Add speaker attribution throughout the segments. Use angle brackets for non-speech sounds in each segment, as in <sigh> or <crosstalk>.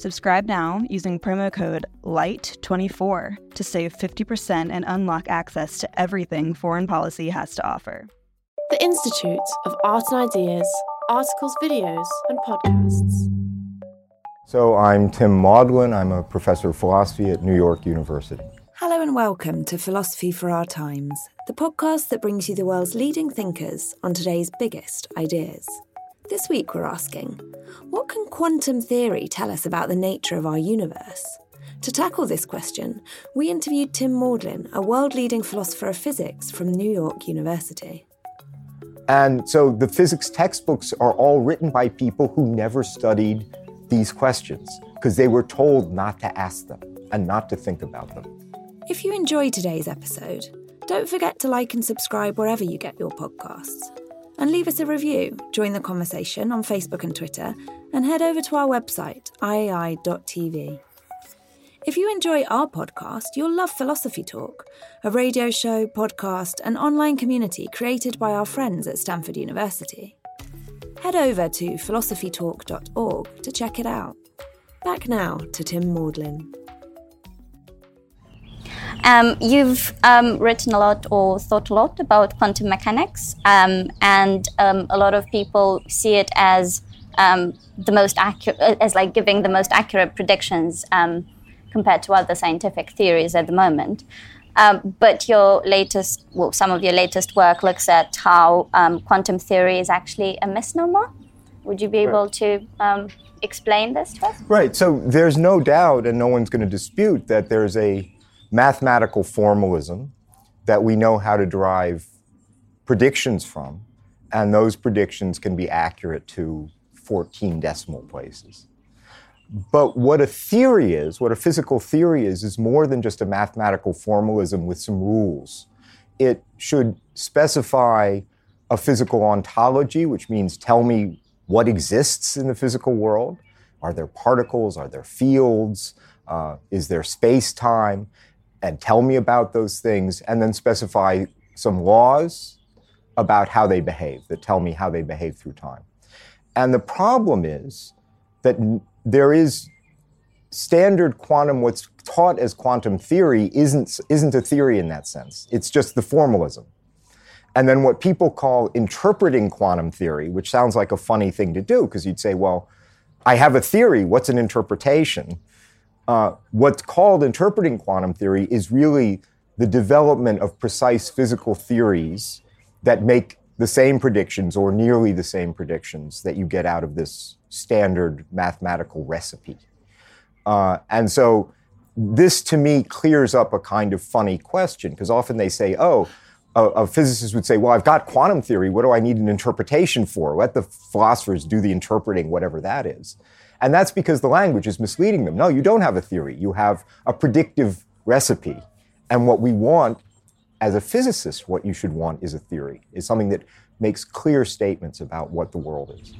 Speaker 1: Subscribe now using promo code LIGHT24 to save 50% and unlock access to everything foreign policy has to offer.
Speaker 2: The Institute of Art and Ideas, articles, videos, and podcasts.
Speaker 3: So, I'm Tim Maudlin. I'm a professor of philosophy at New York University.
Speaker 4: Hello and welcome to Philosophy for Our Times, the podcast that brings you the world's leading thinkers on today's biggest ideas. This week we're asking what can quantum theory tell us about the nature of our universe? To tackle this question, we interviewed Tim Maudlin, a world leading philosopher of physics from New York University.
Speaker 3: And so the physics textbooks are all written by people who never studied these questions because they were told not to ask them and not to think about them.
Speaker 4: If you enjoyed today's episode, don't forget to like and subscribe wherever you get your podcasts. And leave us a review, join the conversation on Facebook and Twitter, and head over to our website, iai.tv. If you enjoy our podcast, you'll love Philosophy Talk, a radio show, podcast, and online community created by our friends at Stanford University. Head over to philosophytalk.org to check it out. Back now to Tim Maudlin.
Speaker 5: Um, you've um, written a lot or thought a lot about quantum mechanics, um, and um, a lot of people see it as um, the most accurate, as like giving the most accurate predictions um, compared to other scientific theories at the moment. but your latest, well, some of your latest work looks at how quantum theory is actually a misnomer. Would you be able to explain this to us?
Speaker 3: Right. So there's no doubt, and no one's going to dispute that there's a mathematical formalism that we know how to derive predictions from, and those predictions can be accurate to 14 decimal places. But what a theory is, what a physical theory is, is more than just a mathematical formalism with some rules. It should specify a physical ontology, which means tell me what exists in the physical world. Are there particles? Are there fields? Uh, is there space time? And tell me about those things and then specify some laws about how they behave that tell me how they behave through time. And the problem is that there is standard quantum, what's taught as quantum theory, isn't, isn't a theory in that sense. It's just the formalism. And then what people call interpreting quantum theory, which sounds like a funny thing to do, because you'd say, well, I have a theory, what's an interpretation? Uh, what's called interpreting quantum theory is really the development of precise physical theories that make the same predictions or nearly the same predictions that you get out of this standard mathematical recipe. Uh, and so this to me clears up a kind of funny question because often they say, oh, a, a, physicist would say, well, I've got quantum theory. What do I need an interpretation for? Let the philosophers do the interpreting, whatever that is. And that's because the language is misleading them. No, you don't have a theory. You have a predictive recipe. And what we want as a physicist, what you should want is a theory, is something that makes clear statements about what the world is.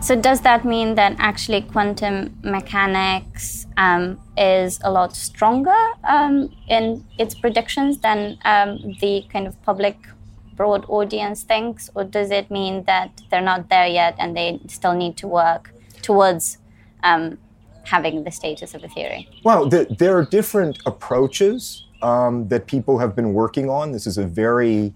Speaker 5: So, does that mean that actually quantum mechanics um, is a lot stronger um, in its predictions than um, the kind of public broad audience thinks? Or does it mean that they're not there yet and they still need to work towards um, having the status of a theory?
Speaker 3: Well, the, there are different approaches um, that people have been working on. This is a very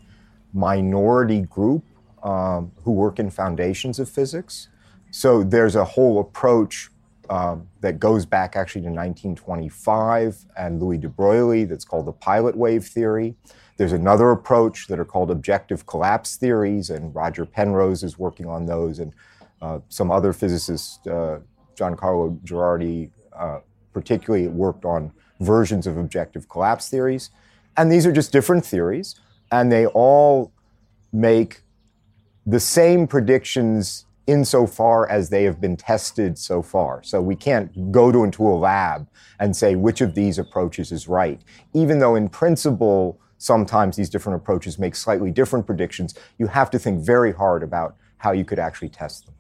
Speaker 3: minority group um, who work in foundations of physics. So there's a whole approach um, that goes back actually to 1925 and Louis de Broglie that's called the pilot wave theory. There's another approach that are called objective collapse theories, and Roger Penrose is working on those, and uh, some other physicists, uh, GianCarlo Ghirardi, uh, particularly worked on versions of objective collapse theories. And these are just different theories, and they all make the same predictions insofar as they have been tested so far. So we can't go to into a lab and say which of these approaches is right, even though in principle sometimes these different approaches make slightly different predictions. You have to think very hard about how you could actually test them.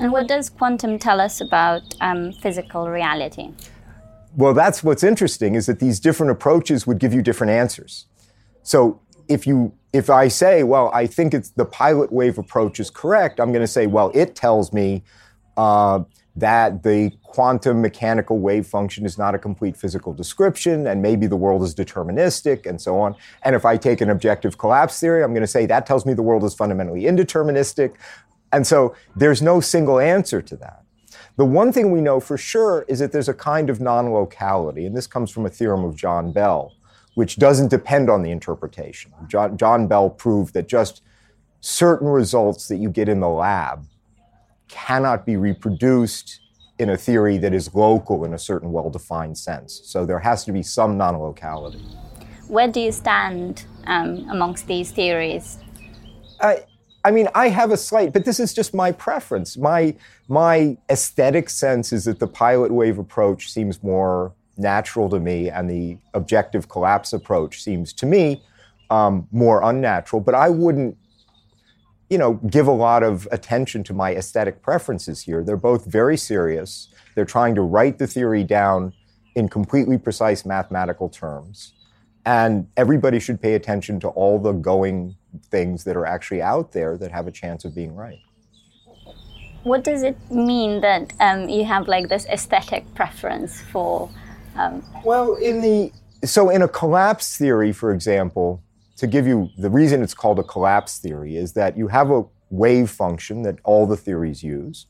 Speaker 5: And what does quantum tell us about um, physical reality?
Speaker 3: Well, that's what's interesting is that these different approaches would give you different answers. So if you if I say, well, I think it's the pilot wave approach is correct, I'm going to say, well, it tells me uh, that the quantum mechanical wave function is not a complete physical description, and maybe the world is deterministic, and so on. And if I take an objective collapse theory, I'm going to say that tells me the world is fundamentally indeterministic. And so there's no single answer to that. The one thing we know for sure is that there's a kind of non locality, and this comes from a theorem of John Bell, which doesn't depend on the interpretation. John, John Bell proved that just certain results that you get in the lab cannot be reproduced in a theory that is local in a certain well defined sense. So there has to be some non locality.
Speaker 5: Where do you stand um, amongst these theories?
Speaker 3: I, I mean, I have a slight, but this is just my preference. My my aesthetic sense is that the pilot wave approach seems more natural to me, and the objective collapse approach seems to me um, more unnatural. But I wouldn't, you know, give a lot of attention to my aesthetic preferences here. They're both very serious. They're trying to write the theory down in completely precise mathematical terms. And everybody should pay attention to all the going things that are actually out there that have a chance of being right.
Speaker 5: What does it mean that um, you have like this aesthetic preference for? Um...
Speaker 3: Well, in the so in a collapse theory, for example, to give you the reason it's called a collapse theory is that you have a wave function that all the theories use,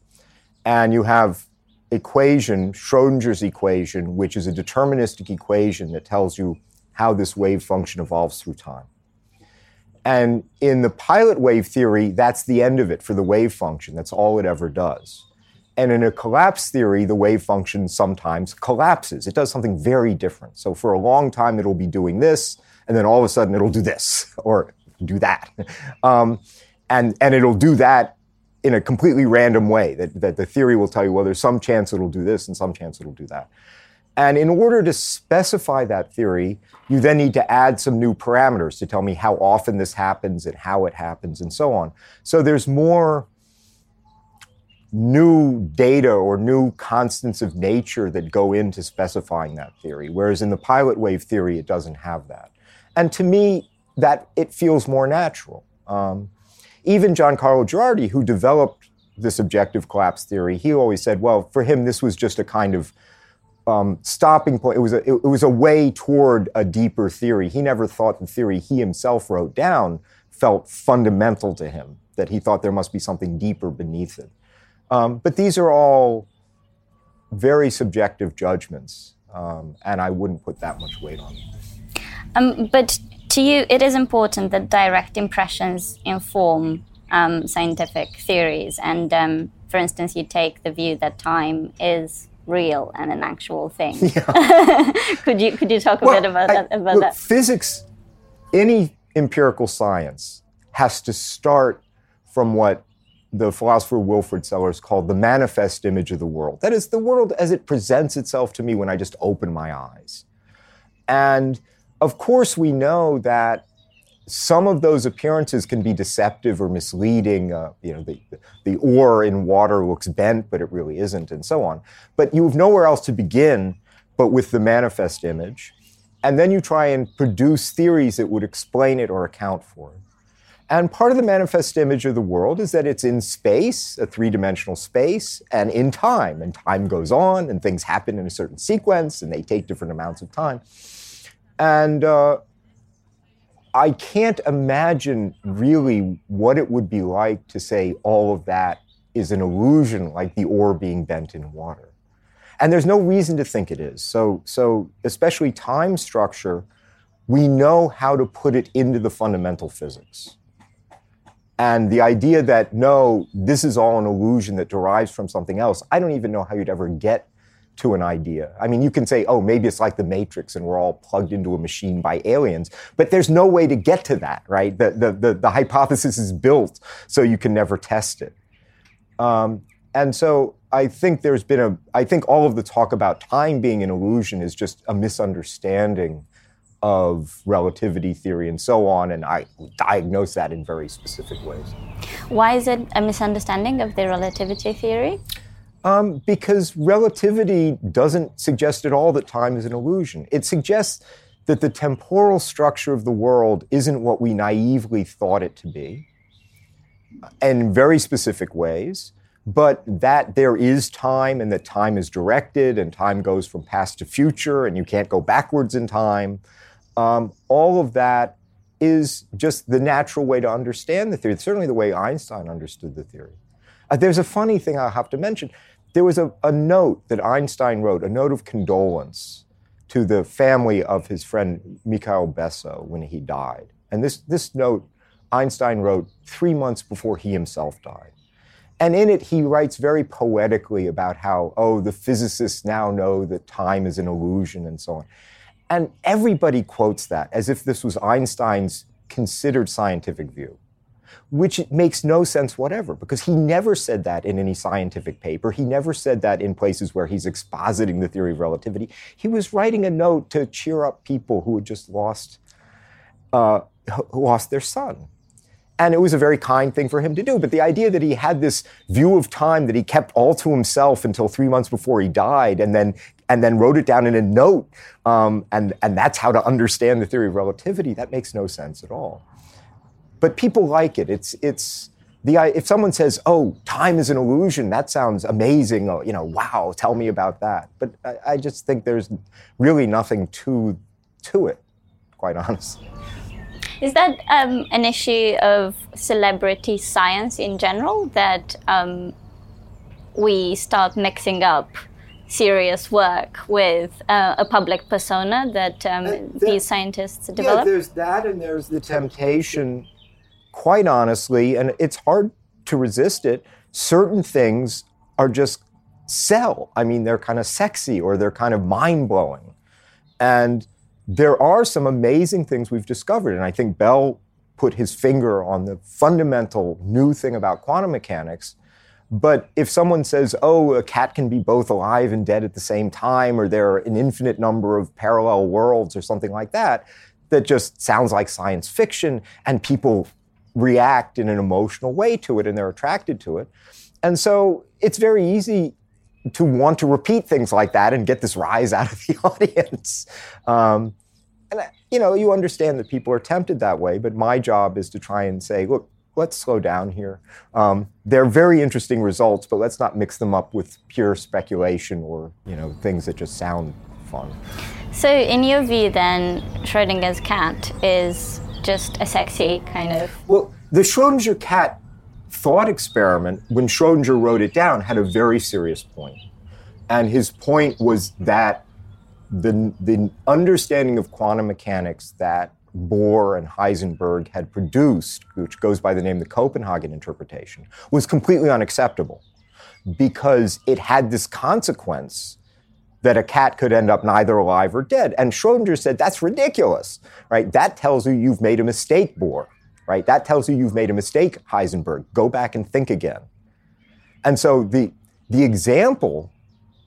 Speaker 3: and you have equation, Schrodinger's equation, which is a deterministic equation that tells you how this wave function evolves through time. And in the pilot wave theory, that's the end of it for the wave function. That's all it ever does. And in a collapse theory, the wave function sometimes collapses. It does something very different. So for a long time, it'll be doing this, and then all of a sudden, it'll do this <laughs> or do that. <laughs> Um, and, and it'll do that in a completely random way that, that the theory will tell you, well, there's some chance it'll do this and some chance it'll do that. And in order to specify that theory, you then need to add some new parameters to tell me how often this happens and how it happens and so on. So there's more new data or new constants of nature that go into specifying that theory. Whereas in the pilot wave theory, it doesn't have that. And to me, that it feels more natural. Um, even GianCarlo Ghirardi, who developed this objective collapse theory, he always said, well, for him, this was just a kind of um, stopping point. It was, a, it, was a way toward a deeper theory. He never thought the theory he himself wrote down felt fundamental to him, that he thought there must be something deeper beneath it. Um, but these are all very subjective judgments, um, and I wouldn't put that much weight on them.
Speaker 5: Um, but to you, it is important that direct impressions inform um, scientific theories. And um, for instance, you take the view that time is real and an actual thing. <laughs> Yeah. <laughs> could you could you talk a well, bit about I, that? About look, that?
Speaker 3: Physics, any empirical science has to start from what the philosopher Wilfrid Sellars called the manifest image of the world. That is the world as it presents itself to me when I just open my eyes. And of course, we know that some of those appearances can be deceptive or misleading. Uh, you know, the, the oar in water looks bent, but it really isn't, and so on. But you have nowhere else to begin but with the manifest image. And then you try and produce theories that would explain it or account for it. And part of the manifest image of the world is that it's in space, a three dimensional space, and in time. And time goes on, and things happen in a certain sequence, and they take different amounts of time. And uh, I can't imagine really what it would be like to say all of that is an illusion, like the oar being bent in water. And there's no reason to think it is. So, so especially time structure we know how to put it into the fundamental physics. And the idea that no, this is all an illusion that derives from something else, I don't even know how you'd ever get to an idea. I mean, you can say, oh, maybe it's like the Matrix and we're all plugged into a machine by aliens, but there's no way to get to that, right? The, the, the, the hypothesis is built so you can never test it. Um, and so I think there's been a, I think all of the talk about time being an illusion is just a misunderstanding of relativity theory and so on, and I diagnose that in very specific ways.
Speaker 5: Why is it a misunderstanding of the relativity theory?
Speaker 3: Um, because relativity doesn't suggest at all that time is an illusion. It suggests that the temporal structure of the world isn't what we naively thought it to be, in very specific ways, but that there is time and that time is directed and time goes from past to future and you can't go backwards in time. Um, all of that is just the natural way to understand the theory. Certainly the way Einstein understood the theory. Uh, there's a funny thing I have to mention. There was a, a note that Einstein wrote, a note of condolence to the family of his friend Michele Besso when he died. And this, this note Einstein wrote three months before he himself died. And in it, he writes very poetically about how, oh, the physicists now know that time is an illusion and so on. And everybody quotes that as if this was Einstein's considered scientific view which makes no sense whatever because he never said that in any scientific paper. He never said that in places where he's expositing the theory of relativity. He was writing a note to cheer up people who had just lost, uh, lost their son. And it was a very kind thing for him to do. But the idea that he had this view of time that he kept all to himself until three months before he died, and then and then wrote it down in a note, um, and and that's how to understand the theory of relativity. That makes no sense at all but people like it. It's it's the if someone says, "Oh, time is an illusion," that sounds amazing. Oh, you know, wow, tell me about that. But I, I just think there's really nothing to to it, quite honestly.
Speaker 5: Is that um, an issue of celebrity science in general that um, we start mixing up serious work with uh, a public persona that um, uh, these scientists develop?
Speaker 3: Yeah, there's that, and there's the temptation quite honestly, and it's hard to resist it, certain things are just sell. I mean, they're kind of sexy or they're kind of mind blowing. And there are some amazing things we've discovered. And I think Bell put his finger on the fundamental new thing about quantum mechanics. But if someone says, oh, a cat can be both alive and dead at the same time, or there are an infinite number of parallel worlds, or something like that, that just sounds like science fiction, and people react in an emotional way to it and they're attracted to it. And so it's very easy to want to repeat things like that and get this rise <laughs> out of the audience. Um, and, you know, you understand that people are tempted that way, but my job is to try and say, look, let's slow down here. Um, they're very interesting results, but let's not mix them up with pure speculation or, you know, things that just sound fun.
Speaker 5: So, in your view, then, Schrodinger's cat is just a sexy kind of.
Speaker 3: Well, the Schrodinger cat thought experiment, when Schrodinger wrote it down, had a very serious point. And his point was that the, the understanding of quantum mechanics that Bohr and Heisenberg had produced, which goes by the name the Copenhagen interpretation, was completely unacceptable because it had this consequence that a cat could end up neither alive or dead. And Schrodinger said, that's ridiculous, right? That tells you you've made a mistake, Bohr, right? That tells you you've made a mistake, Heisenberg. Go back and think again. And so the, the example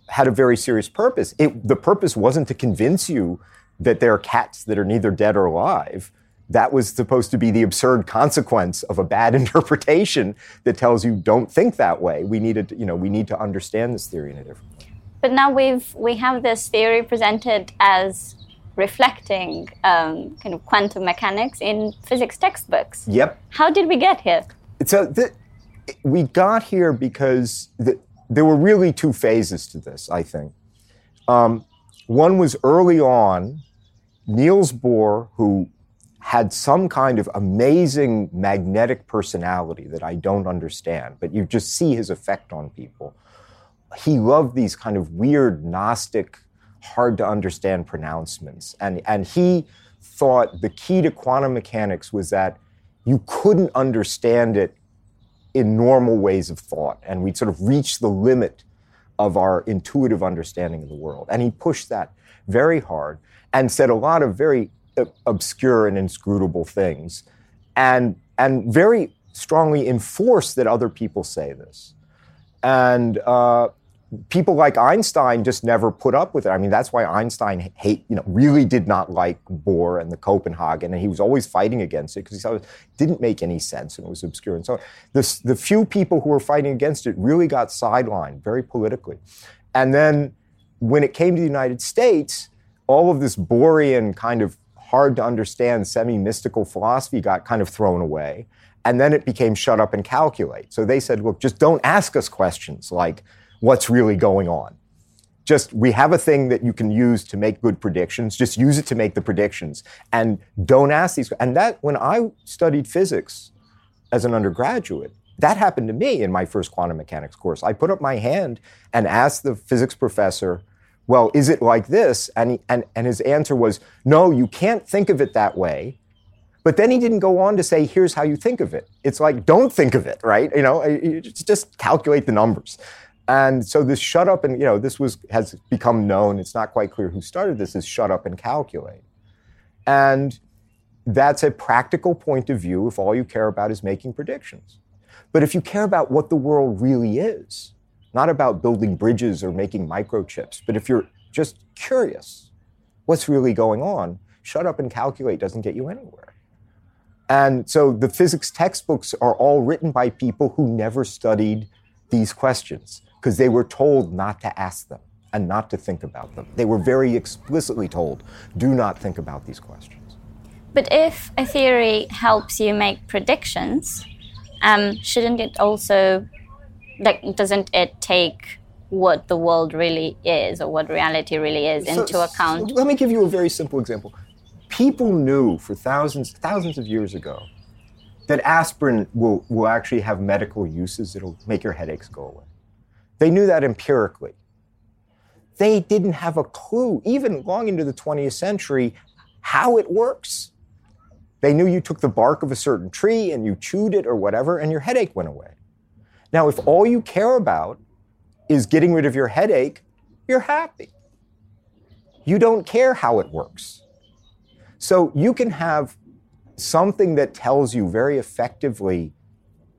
Speaker 3: had a very serious purpose. It, the purpose wasn't to convince you that there are cats that are neither dead or alive. That was supposed to be the absurd consequence of a bad <laughs> interpretation that tells you don't think that way. We needed, you know, we need to understand this theory in a different way.
Speaker 5: But now we've we have this theory presented as reflecting um, kind of quantum mechanics in physics textbooks.
Speaker 3: Yep.
Speaker 5: How did we get here?
Speaker 3: So the, we got here because the, there were really two phases to this. I think um, one was early on. Niels Bohr, who had some kind of amazing magnetic personality that I don't understand, but you just see his effect on people he loved these kind of weird Gnostic, hard to understand pronouncements. And, and he thought the key to quantum mechanics was that you couldn't understand it in normal ways of thought, and we'd sort of reached the limit of our intuitive understanding of the world. And he pushed that very hard and said a lot of very obscure and inscrutable things, and and very strongly enforced that other people say this. And uh, people like Einstein just never put up with it. I mean, that's why Einstein hate, you know, really did not like Bohr and the Copenhagen, and he was always fighting against it because he thought it didn't make any sense and it was obscure. And so this, the few people who were fighting against it really got sidelined very politically. And then when it came to the United States, all of this Bohrian kind of hard to understand semi-mystical philosophy got kind of thrown away. And then it became shut up and calculate. So they said, look, just don't ask us questions like, what's really going on. Just we have a thing that you can use to make good predictions. Just use it to make the predictions and don't ask these. And that when I studied physics as an undergraduate, that happened to me in my first quantum mechanics course. I put up my hand and asked the physics professor, well, is it like this? And, he, and, and his answer was, no, you can't think of it that way. But then he didn't go on to say, here's how you think of it. It's like, don't think of it, right? You know, just calculate the numbers. And so this shut up and, you know, this was, has become known, it's not quite clear who started this, is shut up and calculate. And that's a practical point of view if all you care about is making predictions. But if you care about what the world really is, not about building bridges or making microchips, but if you're just curious what's really going on, shut up and calculate doesn't get you anywhere. And so the physics textbooks are all written by people who never studied these questions because they were told not to ask them and not to think about them. They were very explicitly told, do not think about these questions.
Speaker 5: But if a theory helps you make predictions, um, shouldn't it also, like, doesn't it take what the world really is or what reality really is so, into account?
Speaker 3: So let me give you a very simple example. People knew for thousands, thousands of years ago that aspirin will, will actually have medical uses. It'll make your headaches go away. They knew that empirically. They didn't have a clue, even long into the 20th century, how it works. They knew you took the bark of a certain tree and you chewed it or whatever, and your headache went away. Now, if all you care about is getting rid of your headache, you're happy. You don't care how it works. So you can have something that tells you very effectively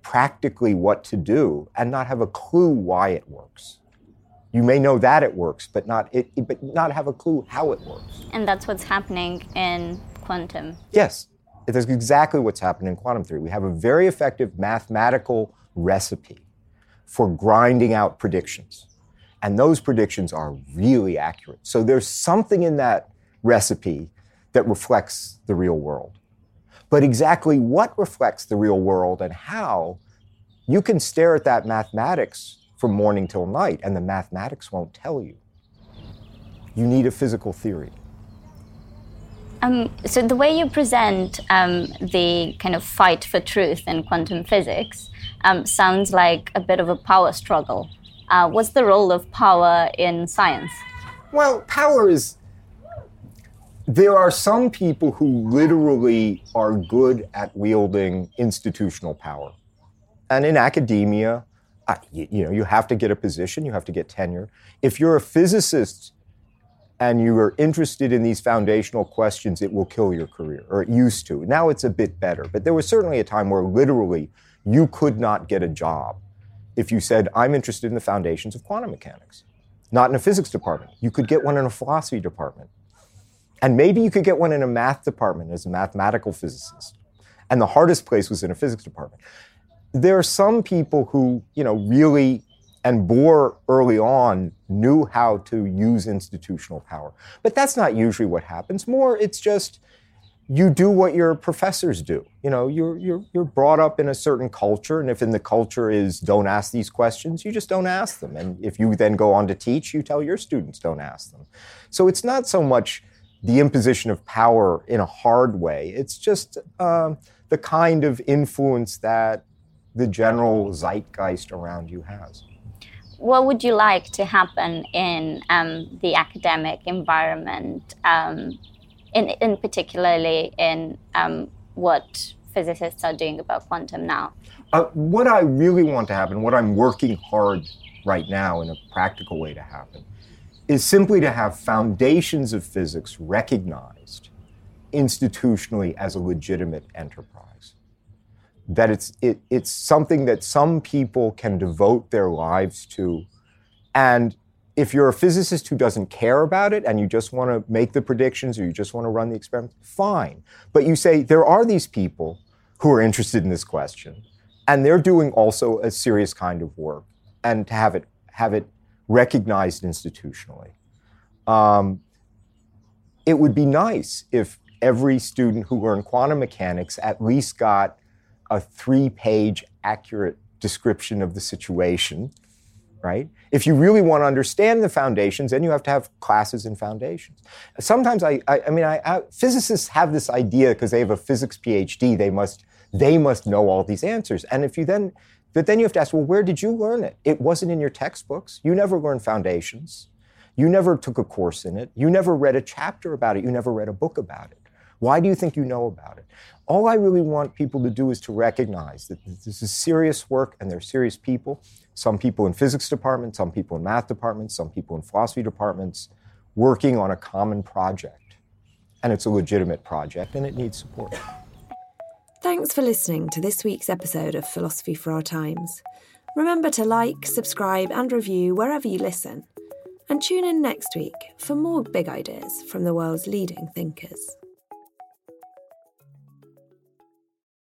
Speaker 3: practically what to do and not have a clue why it works. You may know that it works, but not it, but not have a clue how it works.
Speaker 5: And that's what's happening in quantum.
Speaker 3: Yes, that's exactly what's happening in quantum theory. We have a very effective mathematical recipe for grinding out predictions. And those predictions are really accurate. So there's something in that recipe that reflects the real world. But exactly what reflects the real world and how, you can stare at that mathematics from morning till night, and the mathematics won't tell you. You need a physical theory.
Speaker 5: Um, so the way you present um, the kind of fight for truth in quantum physics um, sounds like a bit of a power struggle. Uh, what's the role of power in science?
Speaker 3: Well, power is there are some people who literally are good at wielding institutional power. And in academia, you, know, you have to get a position, you have to get tenure. If you're a physicist and you are interested in these foundational questions, it will kill your career, or it used to. Now it's a bit better. But there was certainly a time where literally you could not get a job if you said, I'm interested in the foundations of quantum mechanics. Not in a physics department. You could get one in a philosophy department. And maybe you could get one in a math department as a mathematical physicist. And the hardest place was in a physics department. There are some people who, you know, really, and Bohr early on knew how to use institutional power. But that's not usually what happens. More, it's just you do what your professors do. You know, you're, you're, you're brought up in a certain culture, and if in the culture is don't ask these questions, you just don't ask them. And if you then go on to teach, you tell your students don't ask them. So it's not so much the imposition of power in a hard way. It's just um, the kind of influence that the general zeitgeist around you has.
Speaker 5: What would you like to happen in um, the academic environment um, in, in particularly in um, what physicists are doing about quantum now?
Speaker 3: Uh, what I really want to happen, what I'm working hard right now in a practical way to happen, is simply to have foundations of physics recognized institutionally as a legitimate enterprise. That it's, it, it's something that some people can devote their lives to. And if you're a physicist who doesn't care about it and you just want to make the predictions or you just want to run the experiments, fine. But you say there are these people who are interested in this question and they're doing also a serious kind of work and to have it have it recognized institutionally. Um, it would be nice if every student who learned quantum mechanics at least got a three page accurate description of the situation, right? If you really want to understand the foundations, then you have to have classes in foundations. Sometimes I, I, I mean, I, I, physicists have this idea because they have a physics PhD, they must, they must know all these answers. And if you then, but then you have to ask, well, where did you learn it? It wasn't in your textbooks. You never learned foundations. You never took a course in it. You never read a chapter about it. You never read a book about it. Why do you think you know about it? All I really want people to do is to recognize that this is serious work and they're serious people. Some people in physics departments, some people in math departments, some people in philosophy departments, working on a common project. And it's a legitimate project and it needs support.
Speaker 4: Thanks for listening to this week's episode of Philosophy for Our Times. Remember to like, subscribe, and review wherever you listen. And tune in next week for more big ideas from the world's leading thinkers.